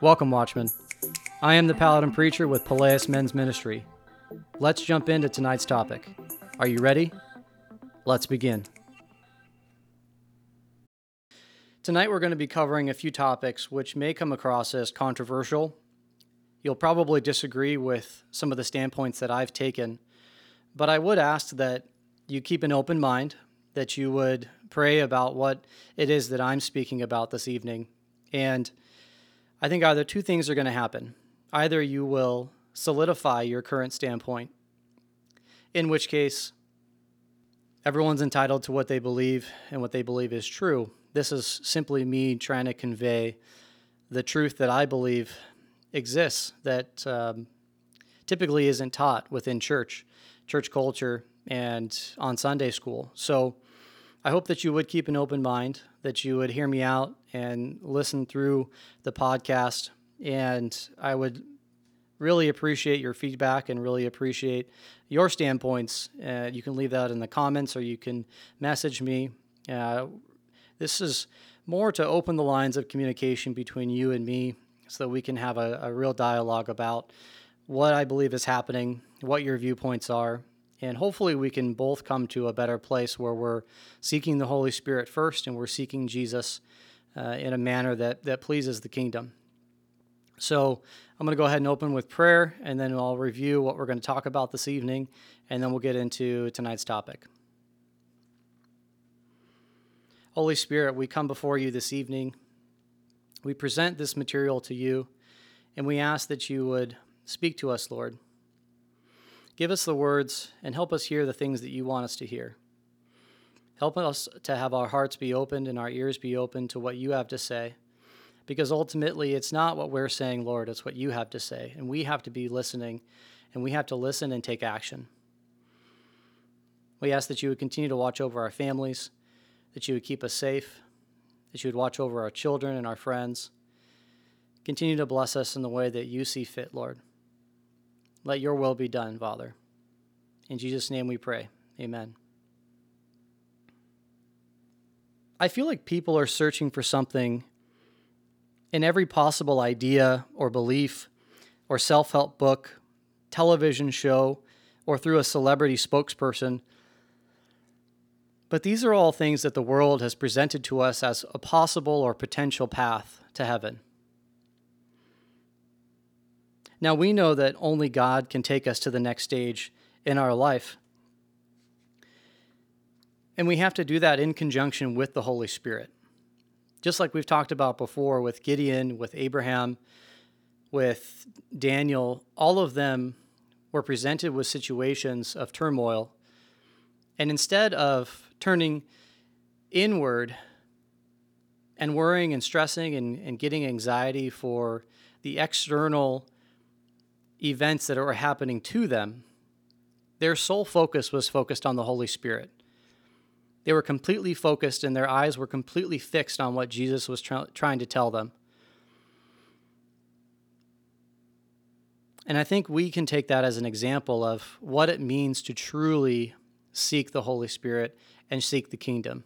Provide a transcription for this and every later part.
Welcome, Watchmen. I am the Paladin Preacher with Peleus Men's Ministry. Let's jump into tonight's topic. Are you ready? Let's begin. Tonight, we're going to be covering a few topics which may come across as controversial. You'll probably disagree with some of the standpoints that I've taken, but I would ask that you keep an open mind, that you would pray about what it is that I'm speaking about this evening. And I think either two things are going to happen. Either you will solidify your current standpoint, in which case, everyone's entitled to what they believe and what they believe is true. This is simply me trying to convey the truth that I believe exists that um, typically isn't taught within church, church culture, and on Sunday school. So I hope that you would keep an open mind, that you would hear me out and listen through the podcast. And I would really appreciate your feedback and really appreciate your standpoints. Uh, you can leave that in the comments or you can message me. Uh, this is more to open the lines of communication between you and me so that we can have a, a real dialogue about what I believe is happening, what your viewpoints are, and hopefully we can both come to a better place where we're seeking the Holy Spirit first and we're seeking Jesus uh, in a manner that, that pleases the kingdom. So I'm going to go ahead and open with prayer, and then I'll review what we're going to talk about this evening, and then we'll get into tonight's topic. Holy Spirit, we come before you this evening. We present this material to you, and we ask that you would speak to us, Lord. Give us the words and help us hear the things that you want us to hear. Help us to have our hearts be opened and our ears be open to what you have to say because ultimately it's not what we're saying, Lord, it's what you have to say. And we have to be listening, and we have to listen and take action. We ask that you would continue to watch over our families, that you would keep us safe, that you would watch over our children and our friends. Continue to bless us in the way that you see fit, Lord. Let your will be done, Father. In Jesus' name we pray. Amen. I feel like people are searching for something in every possible idea or belief or self help book, television show, or through a celebrity spokesperson. But these are all things that the world has presented to us as a possible or potential path to heaven. Now we know that only God can take us to the next stage in our life. And we have to do that in conjunction with the Holy Spirit just like we've talked about before with Gideon, with Abraham, with Daniel, all of them were presented with situations of turmoil. And instead of turning inward and worrying and stressing and, and getting anxiety for the external events that were happening to them, their sole focus was focused on the Holy Spirit. They were completely focused and their eyes were completely fixed on what Jesus was trying to tell them. And I think we can take that as an example of what it means to truly seek the Holy Spirit and seek the kingdom.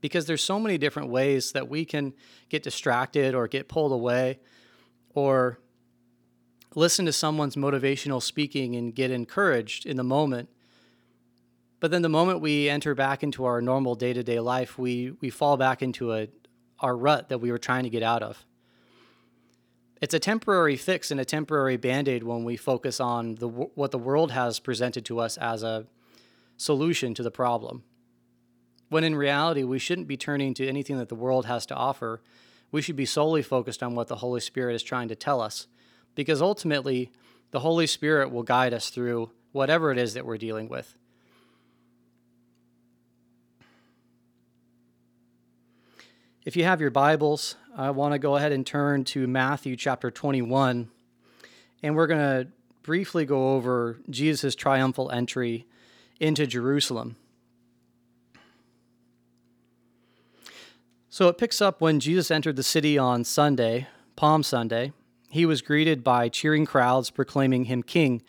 Because there's so many different ways that we can get distracted or get pulled away or listen to someone's motivational speaking and get encouraged in the moment but then the moment we enter back into our normal day to day life, we, we fall back into a, our rut that we were trying to get out of. It's a temporary fix and a temporary band aid when we focus on the, what the world has presented to us as a solution to the problem. When in reality, we shouldn't be turning to anything that the world has to offer. We should be solely focused on what the Holy Spirit is trying to tell us. Because ultimately, the Holy Spirit will guide us through whatever it is that we're dealing with. If you have your Bibles, I want to go ahead and turn to Matthew chapter 21, and we're going to briefly go over Jesus' triumphal entry into Jerusalem. So it picks up when Jesus entered the city on Sunday, Palm Sunday. He was greeted by cheering crowds proclaiming him king,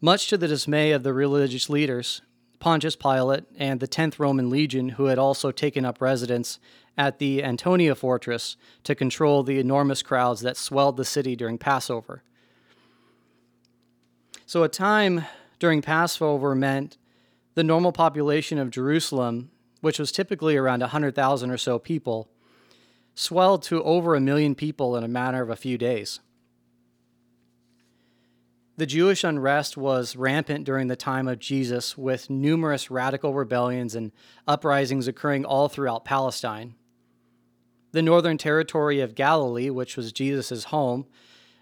much to the dismay of the religious leaders, Pontius Pilate, and the 10th Roman legion, who had also taken up residence at the Antonia fortress to control the enormous crowds that swelled the city during Passover. So, a time during Passover meant the normal population of Jerusalem, which was typically around 100,000 or so people, swelled to over a million people in a matter of a few days. The Jewish unrest was rampant during the time of Jesus, with numerous radical rebellions and uprisings occurring all throughout Palestine. The northern territory of Galilee, which was Jesus' home,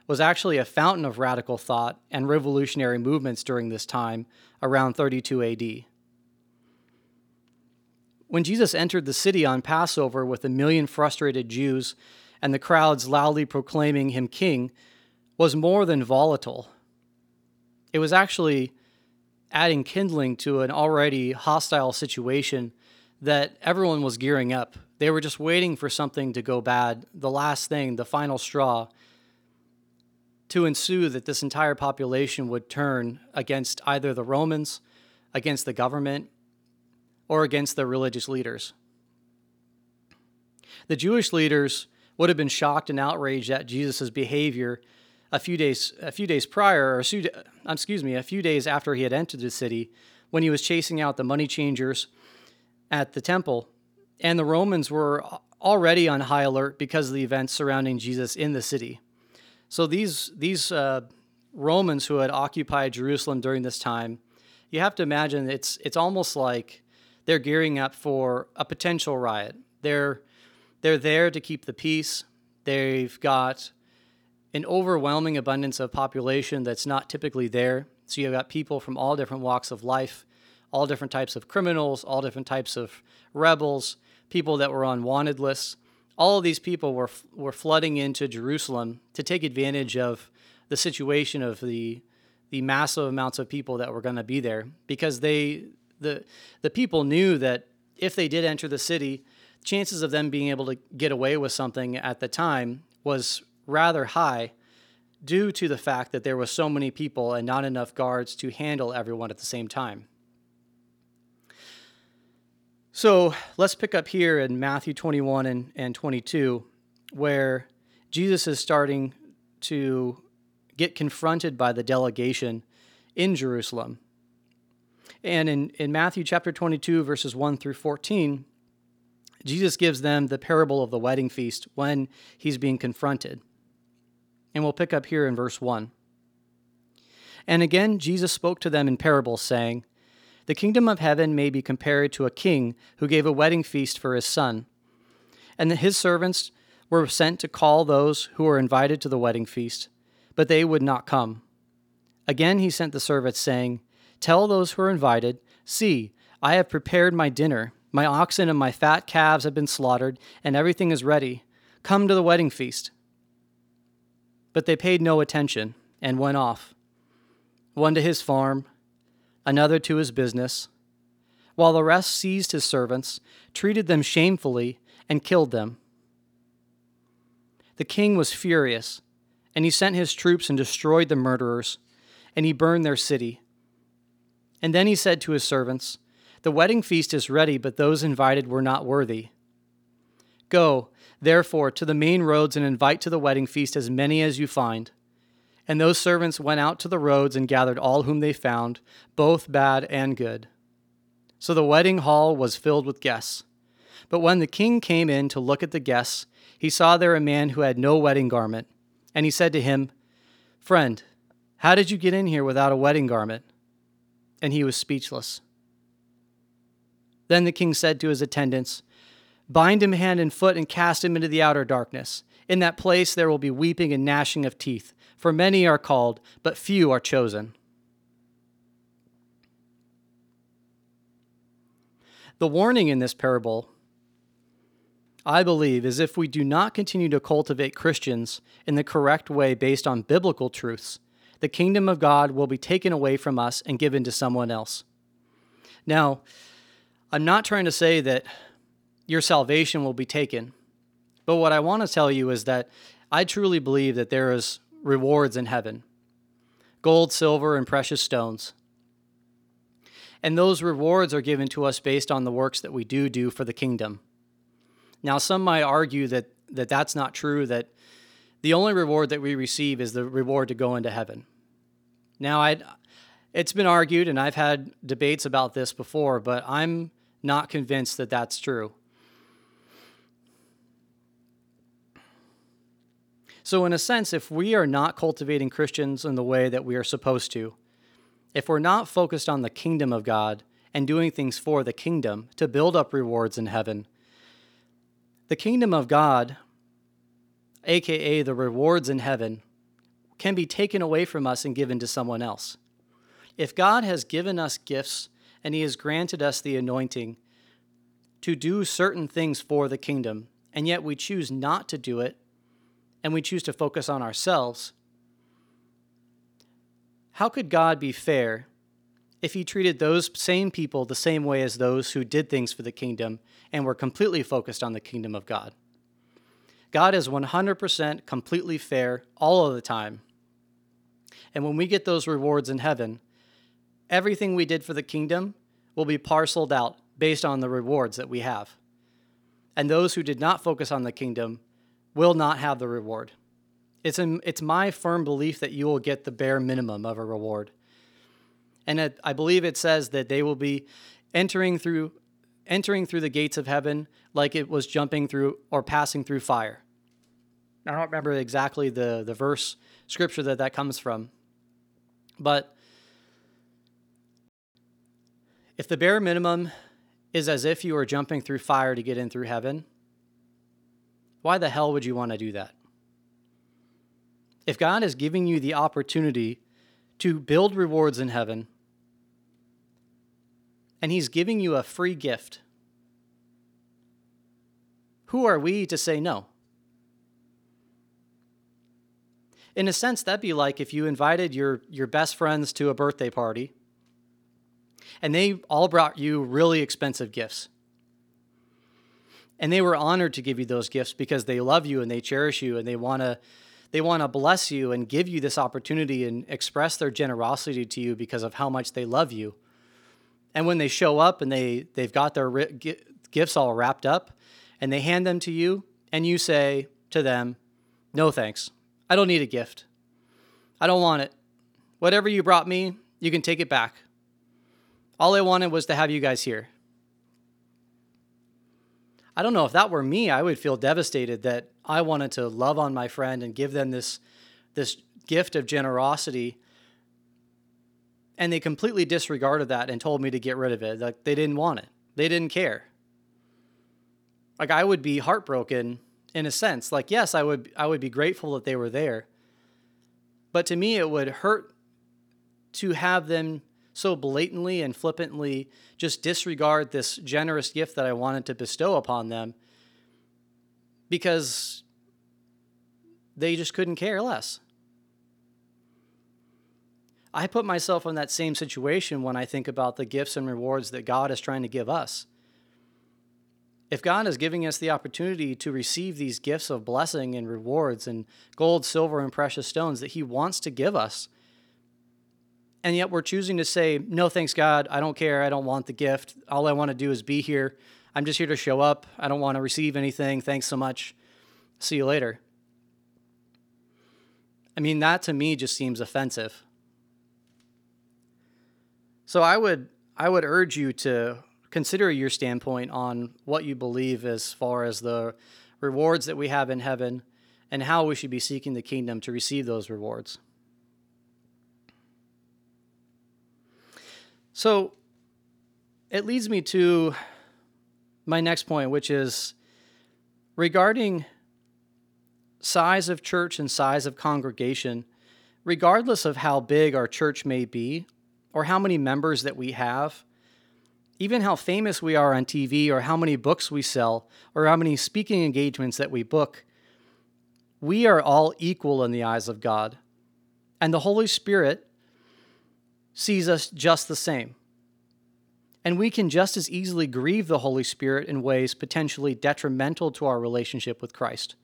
was actually a fountain of radical thought and revolutionary movements during this time, around 32 AD. When Jesus entered the city on Passover with a million frustrated Jews and the crowds loudly proclaiming him king, was more than volatile it was actually adding kindling to an already hostile situation that everyone was gearing up. They were just waiting for something to go bad, the last thing, the final straw, to ensue that this entire population would turn against either the Romans, against the government, or against the religious leaders. The Jewish leaders would have been shocked and outraged at Jesus' behavior a few days a few days prior, or excuse me, a few days after he had entered the city, when he was chasing out the money changers at the temple, and the Romans were already on high alert because of the events surrounding Jesus in the city. So these these uh, Romans who had occupied Jerusalem during this time, you have to imagine it's it's almost like they're gearing up for a potential riot. They're they're there to keep the peace. They've got an overwhelming abundance of population that's not typically there. So you've got people from all different walks of life, all different types of criminals, all different types of rebels, people that were on wanted lists. All of these people were were flooding into Jerusalem to take advantage of the situation of the the massive amounts of people that were going to be there because they the the people knew that if they did enter the city, chances of them being able to get away with something at the time was rather high due to the fact that there were so many people and not enough guards to handle everyone at the same time. So let's pick up here in Matthew 21 and, and 22, where Jesus is starting to get confronted by the delegation in Jerusalem. And in, in Matthew chapter 22, verses 1 through 14, Jesus gives them the parable of the wedding feast when he's being confronted. And we'll pick up here in verse 1. And again, Jesus spoke to them in parables, saying, The kingdom of heaven may be compared to a king who gave a wedding feast for his son. And his servants were sent to call those who were invited to the wedding feast, but they would not come. Again, he sent the servants, saying, Tell those who are invited, See, I have prepared my dinner. My oxen and my fat calves have been slaughtered, and everything is ready. Come to the wedding feast. But they paid no attention and went off, one to his farm, another to his business, while the rest seized his servants, treated them shamefully, and killed them. The king was furious, and he sent his troops and destroyed the murderers, and he burned their city. And then he said to his servants, The wedding feast is ready, but those invited were not worthy. Go, therefore, to the main roads and invite to the wedding feast as many as you find. And those servants went out to the roads and gathered all whom they found, both bad and good. So the wedding hall was filled with guests. But when the king came in to look at the guests, he saw there a man who had no wedding garment. And he said to him, Friend, how did you get in here without a wedding garment? And he was speechless. Then the king said to his attendants, Bind him hand and foot and cast him into the outer darkness. In that place there will be weeping and gnashing of teeth, for many are called, but few are chosen. The warning in this parable, I believe, is if we do not continue to cultivate Christians in the correct way based on biblical truths, the kingdom of God will be taken away from us and given to someone else. Now, I'm not trying to say that your salvation will be taken. But what I want to tell you is that I truly believe that there is rewards in heaven gold, silver, and precious stones. And those rewards are given to us based on the works that we do do for the kingdom. Now, some might argue that, that that's not true, that the only reward that we receive is the reward to go into heaven. Now, i it's been argued, and I've had debates about this before, but I'm not convinced that that's true. So, in a sense, if we are not cultivating Christians in the way that we are supposed to, if we're not focused on the kingdom of God and doing things for the kingdom to build up rewards in heaven, the kingdom of God, aka the rewards in heaven, can be taken away from us and given to someone else. If God has given us gifts and He has granted us the anointing to do certain things for the kingdom, and yet we choose not to do it, and we choose to focus on ourselves, how could God be fair if He treated those same people the same way as those who did things for the kingdom and were completely focused on the kingdom of God? God is 100% completely fair all of the time. And when we get those rewards in heaven, everything we did for the kingdom will be parceled out based on the rewards that we have. And those who did not focus on the kingdom will not have the reward. It's, in, it's my firm belief that you will get the bare minimum of a reward. And it, I believe it says that they will be entering through entering through the gates of heaven like it was jumping through or passing through fire. I don't remember exactly the, the verse scripture that that comes from. But if the bare minimum is as if you are jumping through fire to get in through heaven, why the hell would you want to do that? If God is giving you the opportunity to build rewards in heaven, and He's giving you a free gift, who are we to say no? In a sense, that'd be like if you invited your, your best friends to a birthday party and they all brought you really expensive gifts. And they were honored to give you those gifts because they love you and they cherish you and they want to they want to bless you and give you this opportunity and express their generosity to you because of how much they love you. And when they show up and they they've got their gifts all wrapped up and they hand them to you and you say to them, "No thanks. I don't need a gift. I don't want it. Whatever you brought me, you can take it back. All I wanted was to have you guys here. I don't know if that were me, I would feel devastated that I wanted to love on my friend and give them this this gift of generosity and they completely disregarded that and told me to get rid of it. Like they didn't want it. They didn't care. Like I would be heartbroken in a sense. Like yes, I would I would be grateful that they were there. But to me it would hurt to have them so blatantly and flippantly just disregard this generous gift that I wanted to bestow upon them because they just couldn't care less. I put myself in that same situation when I think about the gifts and rewards that God is trying to give us. If God is giving us the opportunity to receive these gifts of blessing and rewards and gold, silver, and precious stones that He wants to give us, and yet we're choosing to say, no, thanks, God. I don't care. I don't want the gift. All I want to do is be here. I'm just here to show up. I don't want to receive anything. Thanks so much. See you later. I mean, that to me just seems offensive. So I would I would urge you to consider your standpoint on what you believe as far as the rewards that we have in heaven and how we should be seeking the kingdom to receive those rewards. So it leads me to my next point, which is regarding size of church and size of congregation, regardless of how big our church may be or how many members that we have, even how famous we are on TV or how many books we sell or how many speaking engagements that we book, we are all equal in the eyes of God. And the Holy Spirit sees us just the same. And we can just as easily grieve the Holy Spirit in ways potentially detrimental to our relationship with Christ,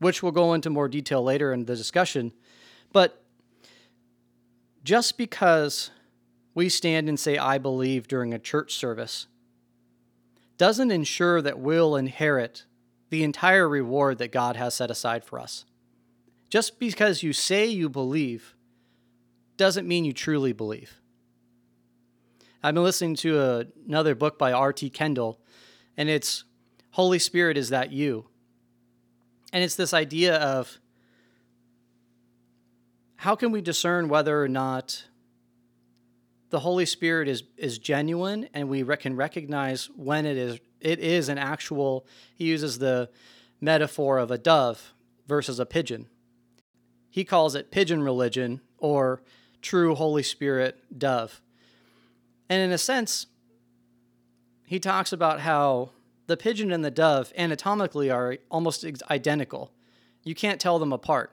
which we'll go into more detail later in the discussion. But just because we stand and say, I believe during a church service, doesn't ensure that we'll inherit the entire reward that God has set aside for us. Just because you say you believe doesn't mean you truly believe. I've been listening to a, another book by R.T. Kendall, and it's Holy Spirit, is that you? And it's this idea of how can we discern whether or not the Holy Spirit is, is genuine and we can recognize when it is it is an actual he uses the metaphor of a dove versus a pigeon. He calls it pigeon religion or true Holy Spirit dove. And in a sense, he talks about how the pigeon and the dove anatomically are almost identical. You can't tell them apart.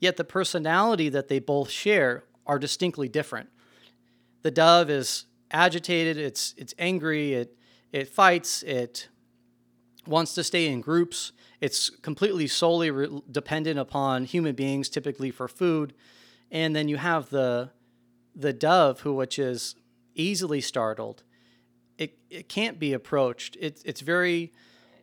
Yet the personality that they both share are distinctly different. The dove is agitated, it's it's angry, it it fights, it wants to stay in groups. It's completely solely re- dependent upon human beings typically for food. And then you have the the dove who which is easily startled. It, it can't be approached. It, it's very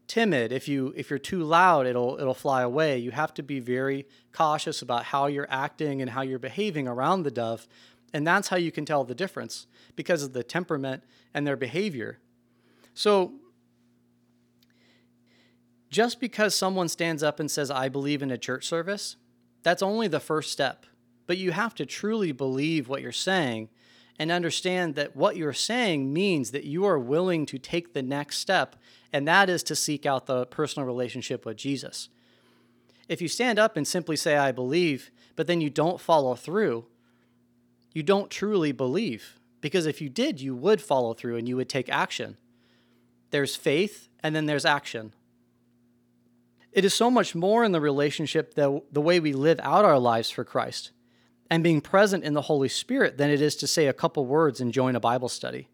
timid. If you if you're too loud, it'll it'll fly away. You have to be very cautious about how you're acting and how you're behaving around the dove, and that's how you can tell the difference because of the temperament and their behavior. So just because someone stands up and says I believe in a church service, that's only the first step. But you have to truly believe what you're saying and understand that what you're saying means that you are willing to take the next step, and that is to seek out the personal relationship with Jesus. If you stand up and simply say, I believe, but then you don't follow through, you don't truly believe. Because if you did, you would follow through and you would take action. There's faith, and then there's action. It is so much more in the relationship, the, the way we live out our lives for Christ and being present in the Holy Spirit than it is to say a couple words and join a Bible study.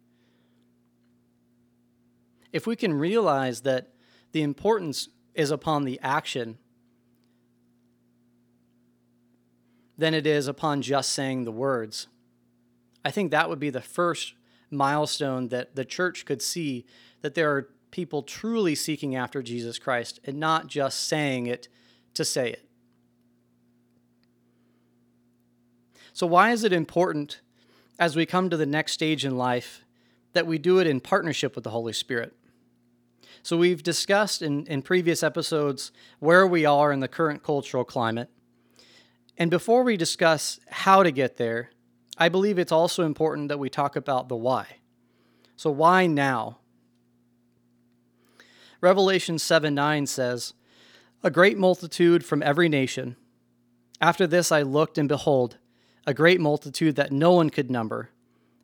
If we can realize that the importance is upon the action than it is upon just saying the words, I think that would be the first milestone that the church could see that there are people truly seeking after Jesus Christ and not just saying it to say it. So, why is it important as we come to the next stage in life that we do it in partnership with the Holy Spirit? So, we've discussed in, in previous episodes where we are in the current cultural climate. And before we discuss how to get there, I believe it's also important that we talk about the why. So, why now? Revelation 7 9 says, A great multitude from every nation. After this I looked, and behold, a great multitude that no one could number,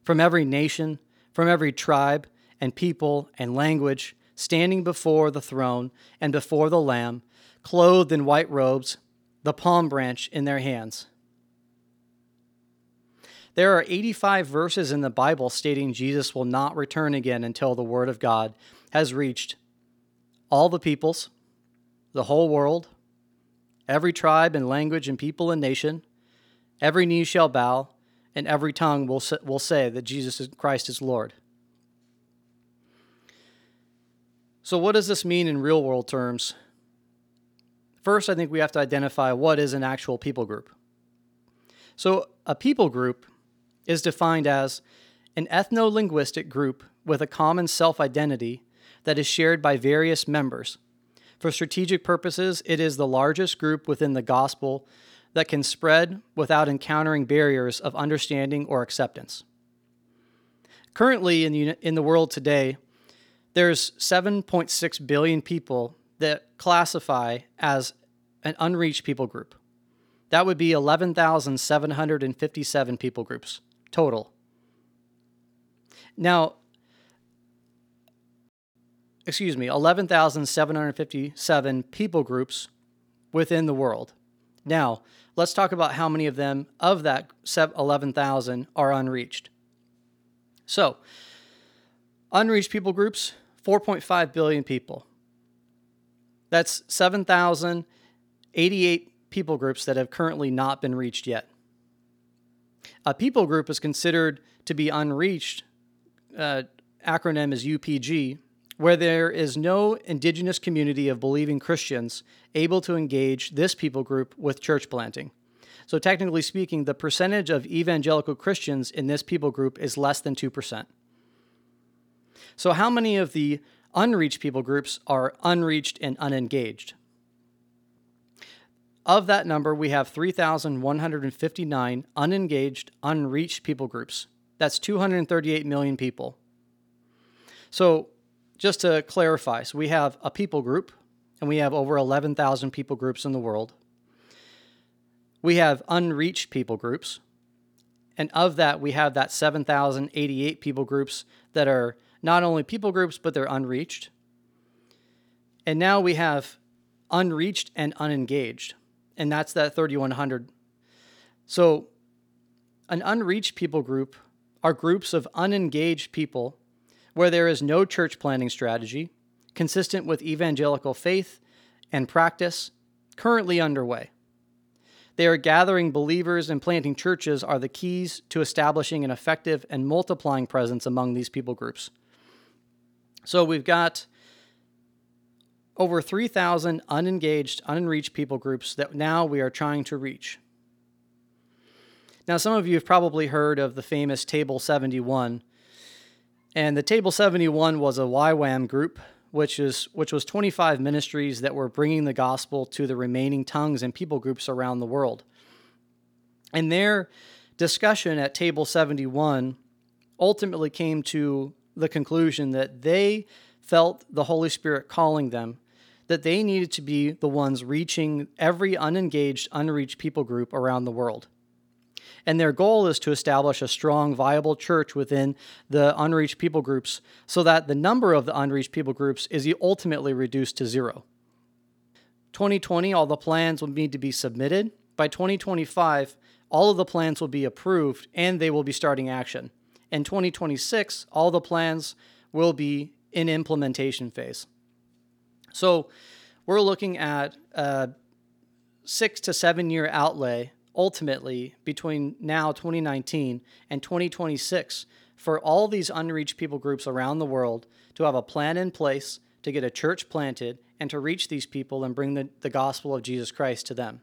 from every nation, from every tribe and people and language, standing before the throne and before the Lamb, clothed in white robes, the palm branch in their hands. There are 85 verses in the Bible stating Jesus will not return again until the Word of God has reached all the peoples, the whole world, every tribe and language and people and nation, Every knee shall bow, and every tongue will, will say that Jesus Christ is Lord. So, what does this mean in real world terms? First, I think we have to identify what is an actual people group. So, a people group is defined as an ethno linguistic group with a common self identity that is shared by various members. For strategic purposes, it is the largest group within the gospel that can spread without encountering barriers of understanding or acceptance. Currently, in the, in the world today, there's 7.6 billion people that classify as an unreached people group. That would be 11,757 people groups total. Now, excuse me, 11,757 people groups within the world. Now, let's talk about how many of them, of that 11,000, are unreached. So, unreached people groups 4.5 billion people. That's 7,088 people groups that have currently not been reached yet. A people group is considered to be unreached. Uh, acronym is UPG, where there is no indigenous community of believing Christians able to engage this people group with church planting. So, technically speaking, the percentage of evangelical Christians in this people group is less than 2%. So, how many of the unreached people groups are unreached and unengaged? Of that number, we have 3,159 unengaged, unreached people groups. That's 238 million people. So, just to clarify, so we have a people group, and we have over 11,000 people groups in the world. We have unreached people groups, and of that, we have that 7,088 people groups that are not only people groups, but they're unreached. And now we have unreached and unengaged and that's that 3100. So, an unreached people group are groups of unengaged people where there is no church planting strategy consistent with evangelical faith and practice currently underway. They are gathering believers and planting churches are the keys to establishing an effective and multiplying presence among these people groups. So we've got over 3,000 unengaged, unreached people groups that now we are trying to reach. Now, some of you have probably heard of the famous Table 71. And the Table 71 was a YWAM group, which, is, which was 25 ministries that were bringing the gospel to the remaining tongues and people groups around the world. And their discussion at Table 71 ultimately came to the conclusion that they felt the Holy Spirit calling them that they needed to be the ones reaching every unengaged, unreached people group around the world. And their goal is to establish a strong, viable church within the unreached people groups so that the number of the unreached people groups is ultimately reduced to zero. 2020, all the plans will need to be submitted. By 2025, all of the plans will be approved and they will be starting action. In 2026, all the plans will be in implementation phase. So we're looking at a six to seven year outlay ultimately between now 2019 and 2026 for all these unreached people groups around the world to have a plan in place to get a church planted and to reach these people and bring the, the gospel of Jesus Christ to them.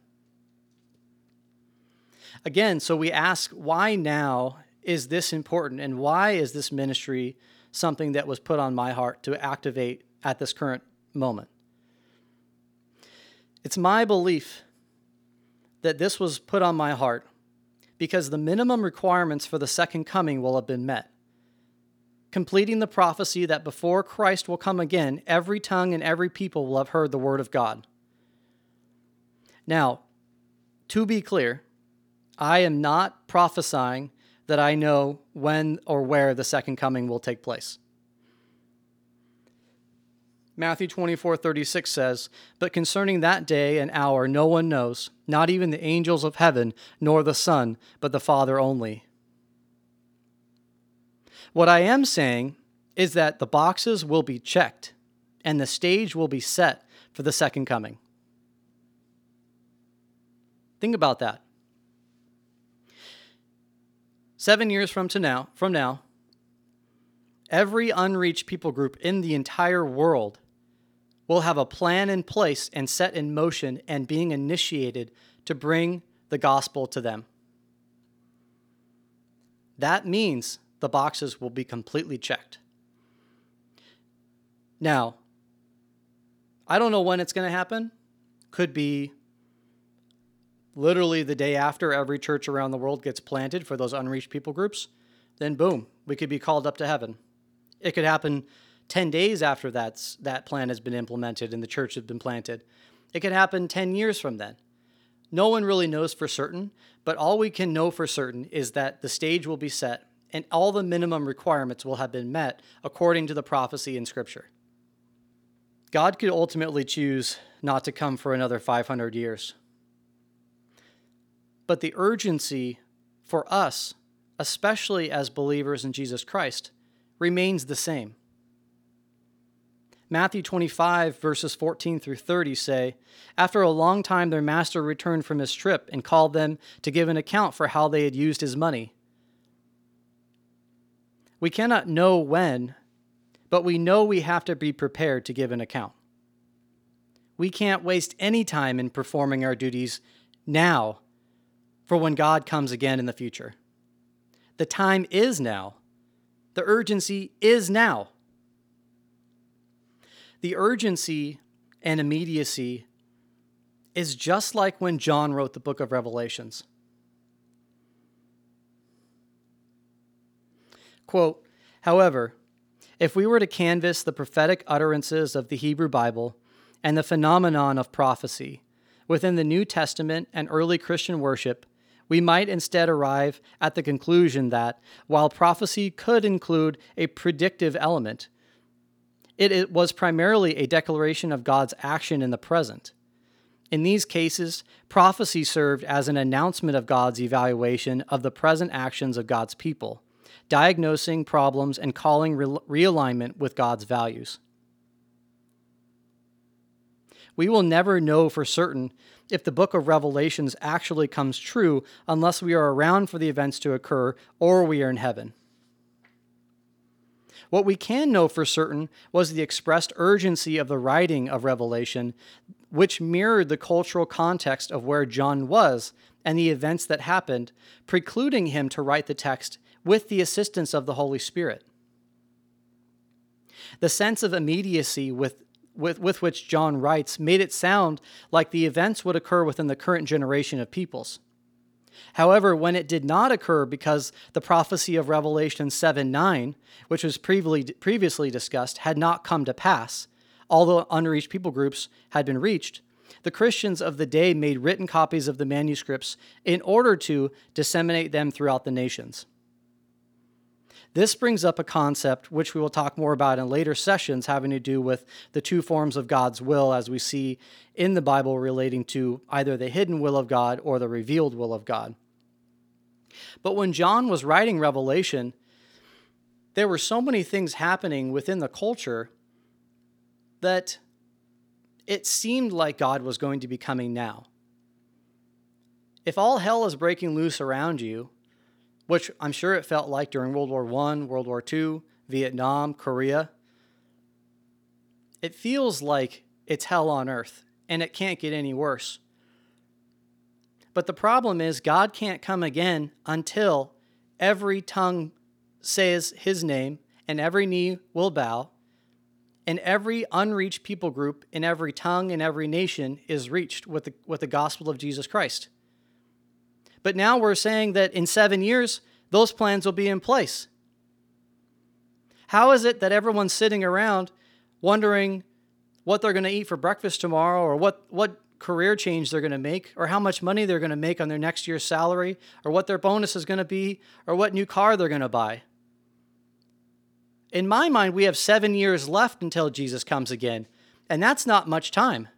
Again, so we ask why now is this important and why is this ministry something that was put on my heart to activate at this current moment. It's my belief that this was put on my heart because the minimum requirements for the second coming will have been met. Completing the prophecy that before Christ will come again, every tongue and every people will have heard the word of God. Now, to be clear, I am not prophesying that I know when or where the second coming will take place. Matthew 24, 36 says, But concerning that day and hour no one knows, not even the angels of heaven, nor the Son, but the Father only. What I am saying is that the boxes will be checked and the stage will be set for the second coming. Think about that. Seven years from to now, from now, every unreached people group in the entire world will have a plan in place and set in motion and being initiated to bring the gospel to them. That means the boxes will be completely checked. Now, I don't know when it's going to happen. Could be literally the day after every church around the world gets planted for those unreached people groups. Then, boom, we could be called up to heaven. It could happen 10 days after that's, that plan has been implemented and the church has been planted. It could happen 10 years from then. No one really knows for certain, but all we can know for certain is that the stage will be set and all the minimum requirements will have been met according to the prophecy in Scripture. God could ultimately choose not to come for another 500 years. But the urgency for us, especially as believers in Jesus Christ, remains the same. Matthew 25, verses 14 through 30 say, After a long time, their master returned from his trip and called them to give an account for how they had used his money. We cannot know when, but we know we have to be prepared to give an account. We can't waste any time in performing our duties now for when God comes again in the future. The time is now. The urgency is now. The urgency and immediacy is just like when John wrote the book of Revelations. Quote, however, if we were to canvass the prophetic utterances of the Hebrew Bible and the phenomenon of prophecy within the New Testament and early Christian worship, we might instead arrive at the conclusion that, while prophecy could include a predictive element, it, it, was primarily a declaration of God's action in the present. In these cases, prophecy served as an announcement of God's evaluation of the present actions of God's people diagnosing problems, and calling re- realignment with God's values. We will never know for certain if the book of Revelations actually comes true unless we are around for the events to occur or we are in heaven. What we can know for certain was the expressed urgency of the writing of Revelation, which mirrored the cultural context of where John was and the events that happened, precluding him to write the text with the assistance of the Holy Spirit. The sense of immediacy with, with, with which John writes made it sound like the events would occur within the current generation of peoples. However, when it did not occur because the prophecy of Revelation 7 9, which was previously, discussed, had not come to pass, although unreached people groups had been reached, the Christians of the day made written copies of the manuscripts in order to disseminate them throughout the nations. This brings up a concept which we will talk more about in later sessions having to do with the two forms of God's will as we see in the Bible relating to either the hidden will of God or the revealed will of God. But when John was writing Revelation, there were so many things happening within the culture that it seemed like God was going to be coming now. If all hell is breaking loose around you, which I'm sure it felt like during World War I, World War II, Vietnam, Korea. It feels like it's hell on earth and it can't get any worse. But the problem is, God can't come again until every tongue says his name and every knee will bow and every unreached people group in every tongue and every nation is reached with the, with the gospel of Jesus Christ. But now we're saying that in seven years, those plans will be in place. How is it that everyone's sitting around wondering what they're going to eat for breakfast tomorrow or what, what career change they're going to make or how much money they're going to make on their next year's salary or what their bonus is going to be or what new car they're going to buy? In my mind, we have seven years left until Jesus comes again, and that's not much time.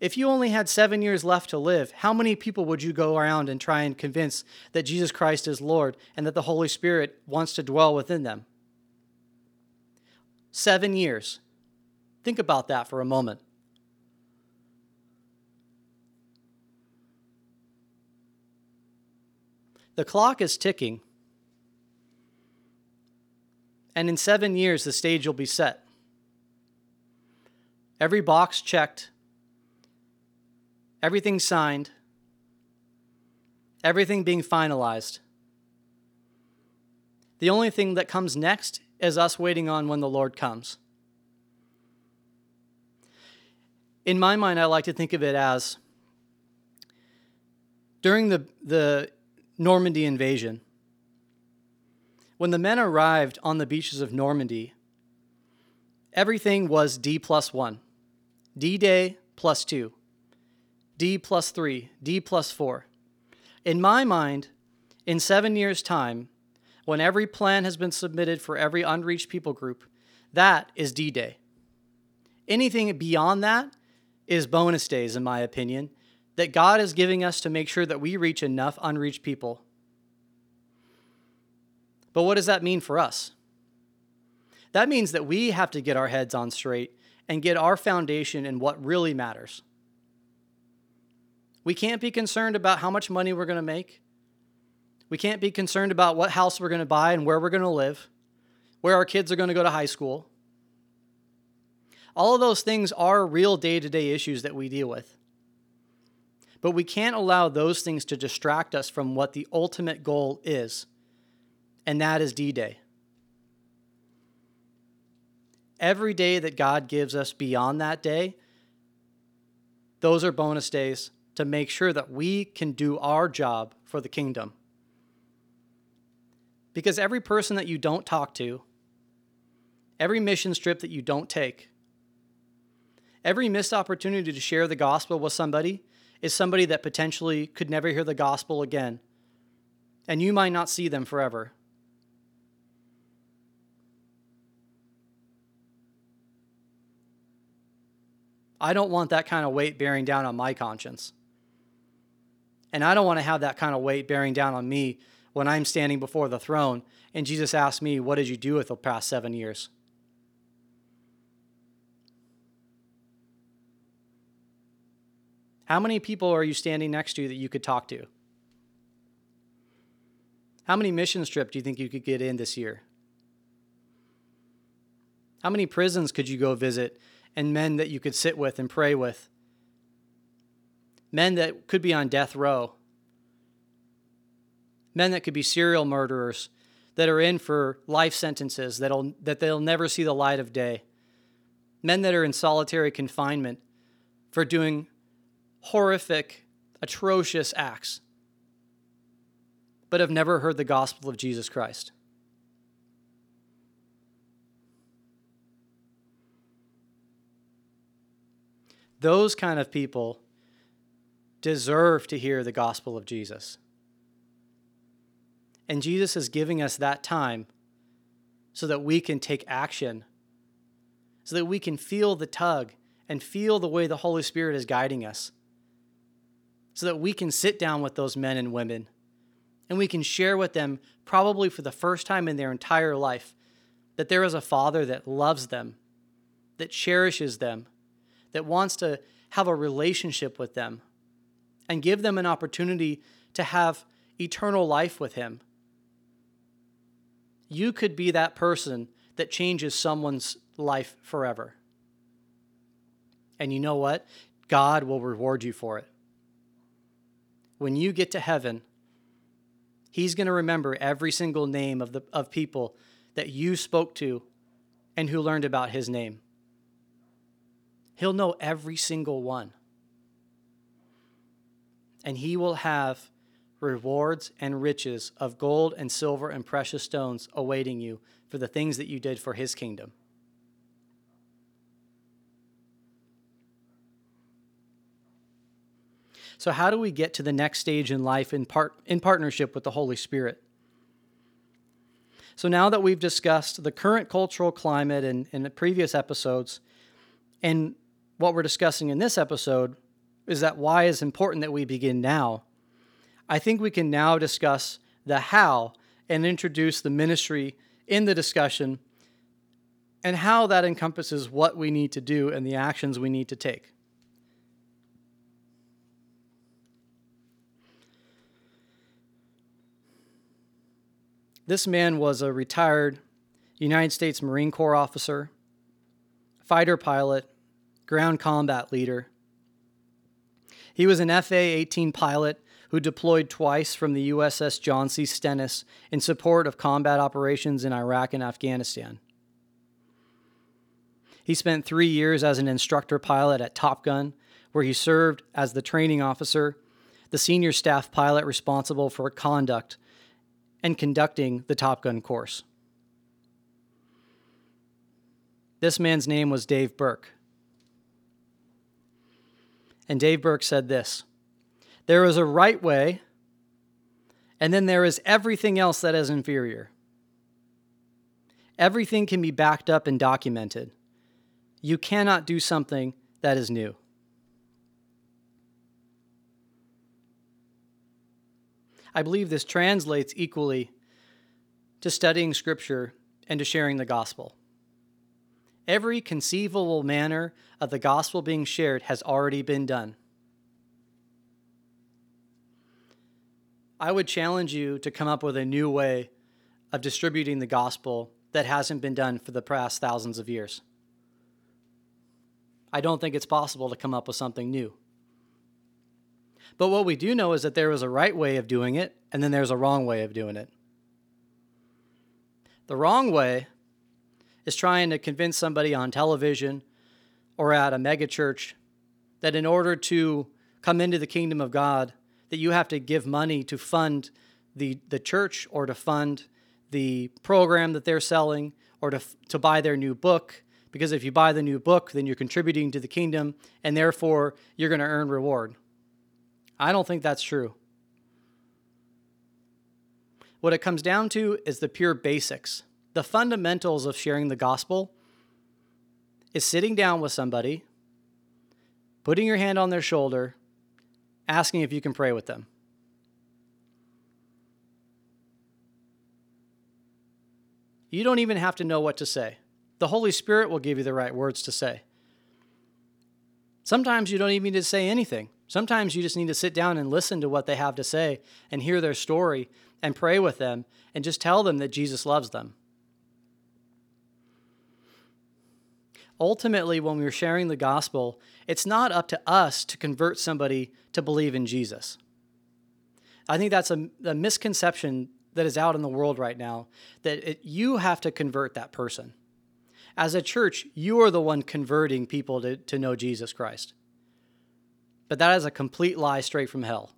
If you only had seven years left to live, how many people would you go around and try and convince that Jesus Christ is Lord and that the Holy Spirit wants to dwell within them? Seven years. Think about that for a moment. The clock is ticking, and in seven years, the stage will be set. Every box checked, everything signed, everything being finalized. The only thing that comes next is us waiting on when the Lord comes. In my mind, I like to think of it as during the, the Normandy invasion, when the men arrived on the beaches of Normandy, everything was D plus one, D Day plus two. D plus 3, D plus 4. In my mind, in seven years' time, when every plan has been submitted for every unreached people group, that is D Day. Anything beyond that is bonus days, in my opinion, that God is giving us to make sure that we reach enough unreached people. But what does that mean for us? That means that we have to get our heads on straight and get our foundation in what really matters. We can't be concerned about how much money we're going to make. We can't be concerned about what house we're going to buy and where we're going to live. where our kids are going to go to high school. All of those things are real day to day issues that we deal with. But we can't allow those things to distract us from what the ultimate goal is, and that is D Day. Every day that God gives us beyond that day, those are bonus days to make sure that we can do our job for the kingdom. Because every person that you don't talk to, every mission trip that you don't take, every missed opportunity to share the gospel with somebody is somebody that potentially could never hear the gospel again, and you might not see them forever. I don't want that kind of weight bearing down on my conscience. And I don't want to have that kind of weight bearing down on me when I'm standing before the throne and Jesus asks me, What did you do with the past seven years? How many people are you standing next to that you could talk to? How many mission trips do you think you could get in this year? How many prisons could you go visit and men that you could sit with and pray with? Men that could be on death row. Men that could be serial murderers that are in for life sentences that'll, that they'll never see the light of day. Men that are in solitary confinement for doing horrific, atrocious acts, but have never heard the gospel of Jesus Christ. Those kind of people deserve to hear the gospel of Jesus. And Jesus is giving us that time so that we can take action, so that we can feel the tug and feel the way the Holy Spirit is guiding us so that we can sit down with those men and women and we can share with them, probably for the first time in their entire life, that there is a Father that loves them, that cherishes them, that wants to have a relationship with them, and give them an opportunity to have eternal life with Him. You could be that person that changes someone's life forever. And you know what? God will reward you for it when you get to heaven, He's going to remember every single name of, the, of people that you spoke to and who learned about His name. He'll know every single one. And He will have rewards and riches of gold and silver and precious stones awaiting you for the things that you did for His kingdom. So, how do we get to the next stage in life in, part, in partnership with the Holy Spirit? So, now that we've discussed the current cultural climate in, in the previous episodes, and what we're discussing in this episode is that why is important that we begin now. I think we can now discuss the how and introduce the ministry in the discussion and how that encompasses what we need to do and the actions we need to take. This man was a retired United States Marine Corps officer, fighter pilot, ground combat leader. He was an FA 18 pilot who deployed twice from the USS John C. Stennis in support of combat operations in Iraq and Afghanistan. He spent three years as an instructor pilot at Top Gun, where he served as the training officer, the senior staff pilot responsible for conduct and conducting the Top Gun course. This man's name was Dave Berke. And Dave Berke said this There is a right way, and then there is everything else that is inferior. Everything can be backed up and documented. You cannot do something that is new. I believe this translates equally to studying Scripture and to sharing the gospel. Every conceivable manner of the gospel being shared has already been done. I would challenge you to come up with a new way of distributing the gospel that hasn't been done for the past thousands of years. I don't think it's possible to come up with something new. But what we do know is that there is a right way of doing it, and then there's a wrong way of doing it. The wrong way is trying to convince somebody on television or at a megachurch that in order to come into the kingdom of God, that you have to give money to fund the, the church or to fund the program that they're selling or to, to buy their new book. Because if you buy the new book, then you're contributing to the kingdom and therefore you're going to earn reward. I don't think that's true. What it comes down to is the pure basics. The fundamentals of sharing the gospel is sitting down with somebody, putting your hand on their shoulder, asking if you can pray with them. You don't even have to know what to say. The Holy Spirit will give you the right words to say. Sometimes you don't even need to say anything. Sometimes you just need to sit down and listen to what they have to say and hear their story and pray with them and just tell them that Jesus loves them. Ultimately, when we're sharing the gospel, it's not up to us to convert somebody to believe in Jesus. I think that's a, a misconception that is out in the world right now that it, you have to convert that person. As a church, you are the one converting people to, to know Jesus Christ. But that is a complete lie straight from hell.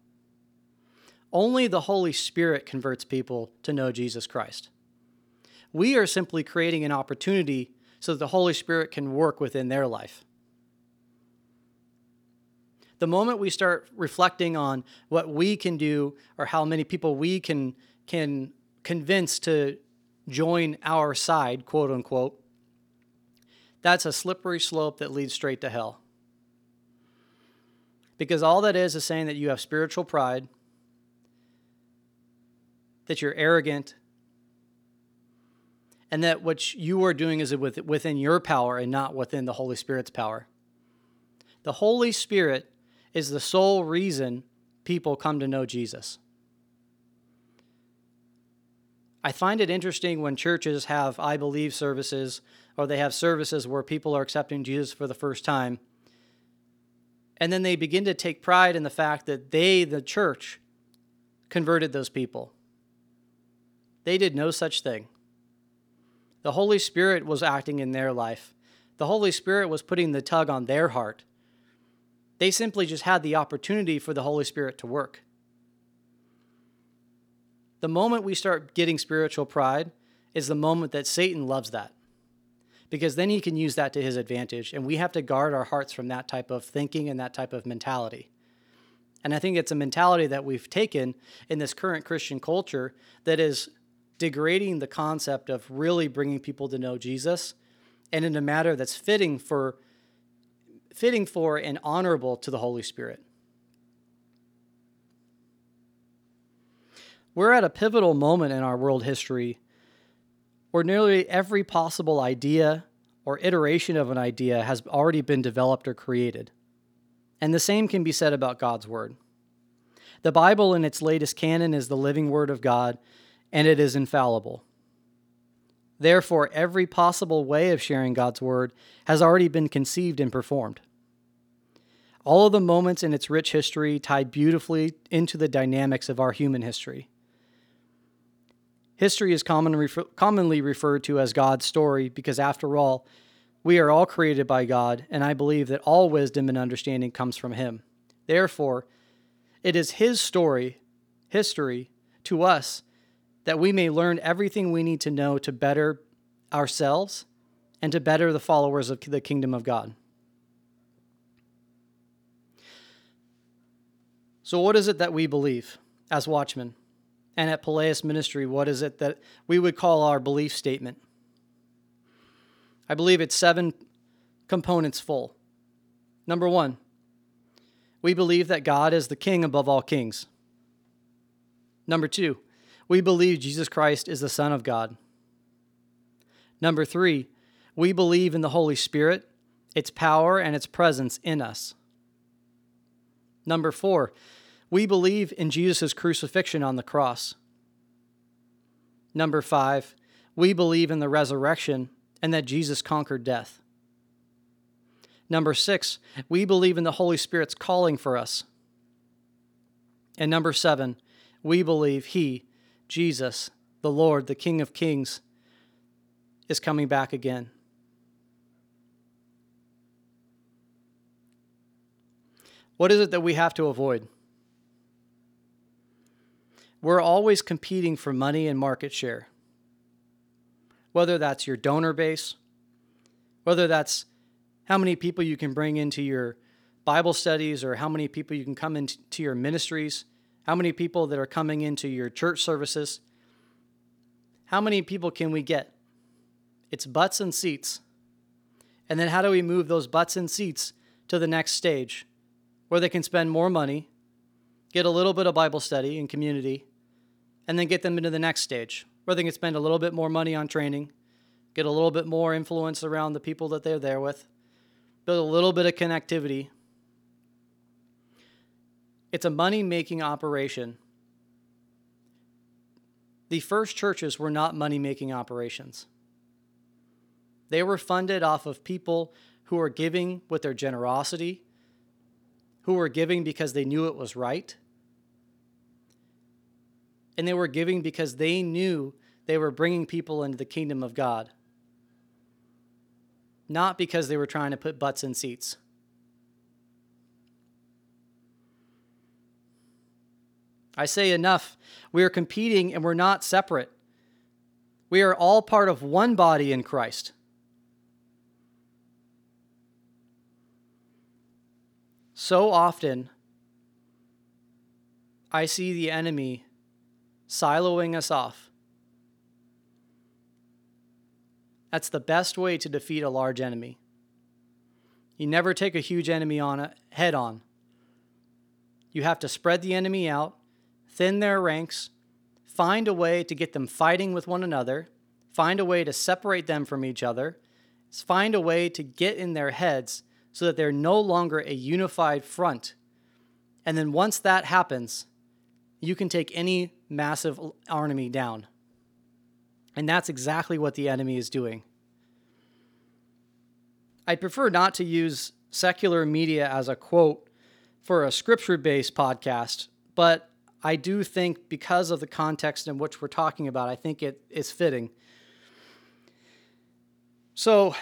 Only the Holy Spirit converts people to know Jesus Christ. We are simply creating an opportunity so that the Holy Spirit can work within their life. The moment we start reflecting on what we can do or how many people we can can convince to join our side, quote unquote, that's a slippery slope that leads straight to hell. Because all that is is saying that you have spiritual pride, that you're arrogant, and that what you are doing is within your power and not within the Holy Spirit's power. The Holy Spirit is the sole reason people come to know Jesus. I find it interesting when churches have I believe services or they have services where people are accepting Jesus for the first time. And then they begin to take pride in the fact that they, the church, converted those people. They did no such thing. The Holy Spirit was acting in their life. The Holy Spirit was putting the tug on their heart. They simply just had the opportunity for the Holy Spirit to work. The moment we start getting spiritual pride is the moment that Satan loves that. Because then he can use that to his advantage. And we have to guard our hearts from that type of thinking and that type of mentality. And I think it's a mentality that we've taken in this current Christian culture that is degrading the concept of really bringing people to know Jesus and in a manner that's fitting for fitting for and honorable to the Holy Spirit. We're at a pivotal moment in our world history where nearly every possible idea or iteration of an idea has already been developed or created. And the same can be said about God's Word. The Bible, in its latest canon, is the living Word of God and it is infallible. Therefore, every possible way of sharing God's word has already been conceived and performed. All of the moments in its rich history tie beautifully into the dynamics of our human history. History is commonly, refer- commonly referred to as God's story because, after all, we are all created by God, and I believe that all wisdom and understanding comes from Him. Therefore, it is His story, history, to us that we may learn everything we need to know to better ourselves and to better the followers of the kingdom of God. So, what is it that we believe as watchmen? And at Palaeus Ministry, what is it that we would call our belief statement? I believe it's seven components full. Number one, we believe that God is the king above all kings. Number two, we believe Jesus Christ is the Son of God. Number three, we believe in the Holy Spirit, its power, and its presence in us. Number four, we believe in Jesus' crucifixion on the cross. Number five, we believe in the resurrection and that Jesus conquered death. Number six, we believe in the Holy Spirit's calling for us. And number seven, we believe He, Jesus, the Lord, the King of Kings, is coming back again. What is it that we have to avoid? We're always competing for money and market share. Whether that's your donor base, whether that's how many people you can bring into your Bible studies or how many people you can come into your ministries, how many people that are coming into your church services. How many people can we get? It's butts and seats. And then how do we move those butts and seats to the next stage where they can spend more money, get a little bit of Bible study and community, and then get them into the next stage where they can spend a little bit more money on training, get a little bit more influence around the people that they're there with, build a little bit of connectivity. It's a money making operation. The first churches were not money making operations. They were funded off of people who were giving with their generosity, who were giving because they knew it was right, and they were giving because they knew they were bringing people into the kingdom of God, not because they were trying to put butts in seats. I say enough. We are competing and we're not separate. We are all part of one body in Christ. So often, I see the enemy siloing us off. That's the best way to defeat a large enemy. You never take a huge enemy on head on. You have to spread the enemy out, thin their ranks, find a way to get them fighting with one another, find a way to separate them from each other, find a way to get in their heads so that they're no longer a unified front. And then once that happens, you can take any massive army down. And that's exactly what the enemy is doing. I'd prefer not to use secular media as a quote for a scripture based podcast, but I do think because of the context in which we're talking about, I think it is fitting. So,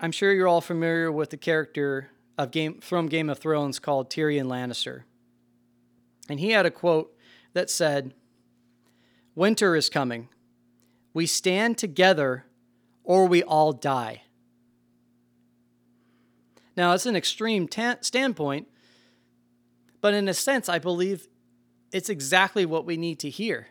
I'm sure you're all familiar with the character of Game from Game of Thrones called Tyrion Lannister. And he had a quote that said, Winter is coming. We stand together or we all die. Now, it's an extreme ta- standpoint, but in a sense, I believe it's exactly what we need to hear.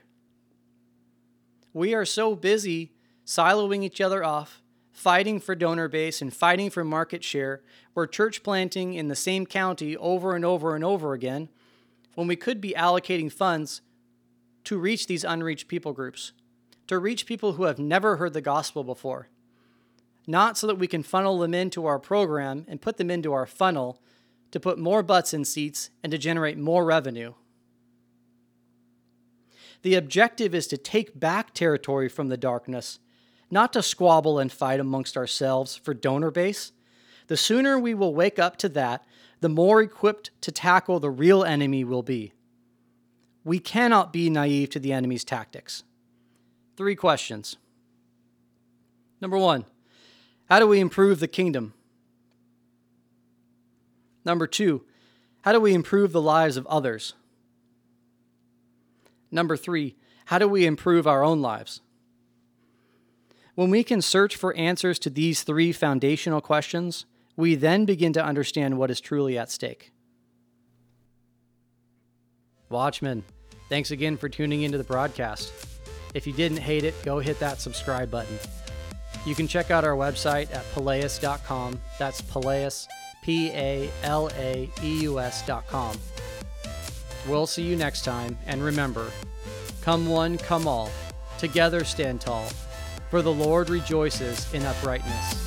We are so busy siloing each other off, fighting for donor base and fighting for market share. We're church planting in the same county over and over and over again when we could be allocating funds to reach these unreached people groups, to reach people who have never heard the gospel before. Not so that we can funnel them into our program and put them into our funnel to put more butts in seats and to generate more revenue. The objective is to take back territory from the darkness, not to squabble and fight amongst ourselves for donor base. The sooner we will wake up to that, the more equipped to tackle the real enemy we'll be. We cannot be naive to the enemy's tactics. Three questions. Number one, how do we improve the kingdom? Number two, how do we improve the lives of others? Number three, how do we improve our own lives? When we can search for answers to these three foundational questions, we then begin to understand what is truly at stake. Watchmen, thanks again for tuning into the broadcast. If you didn't hate it, go hit that subscribe button. You can check out our website at palaeus.com. That's Palaeus, P A L A E U S.com. We'll see you next time, and remember come one, come all, together stand tall, for the Lord rejoices in uprightness.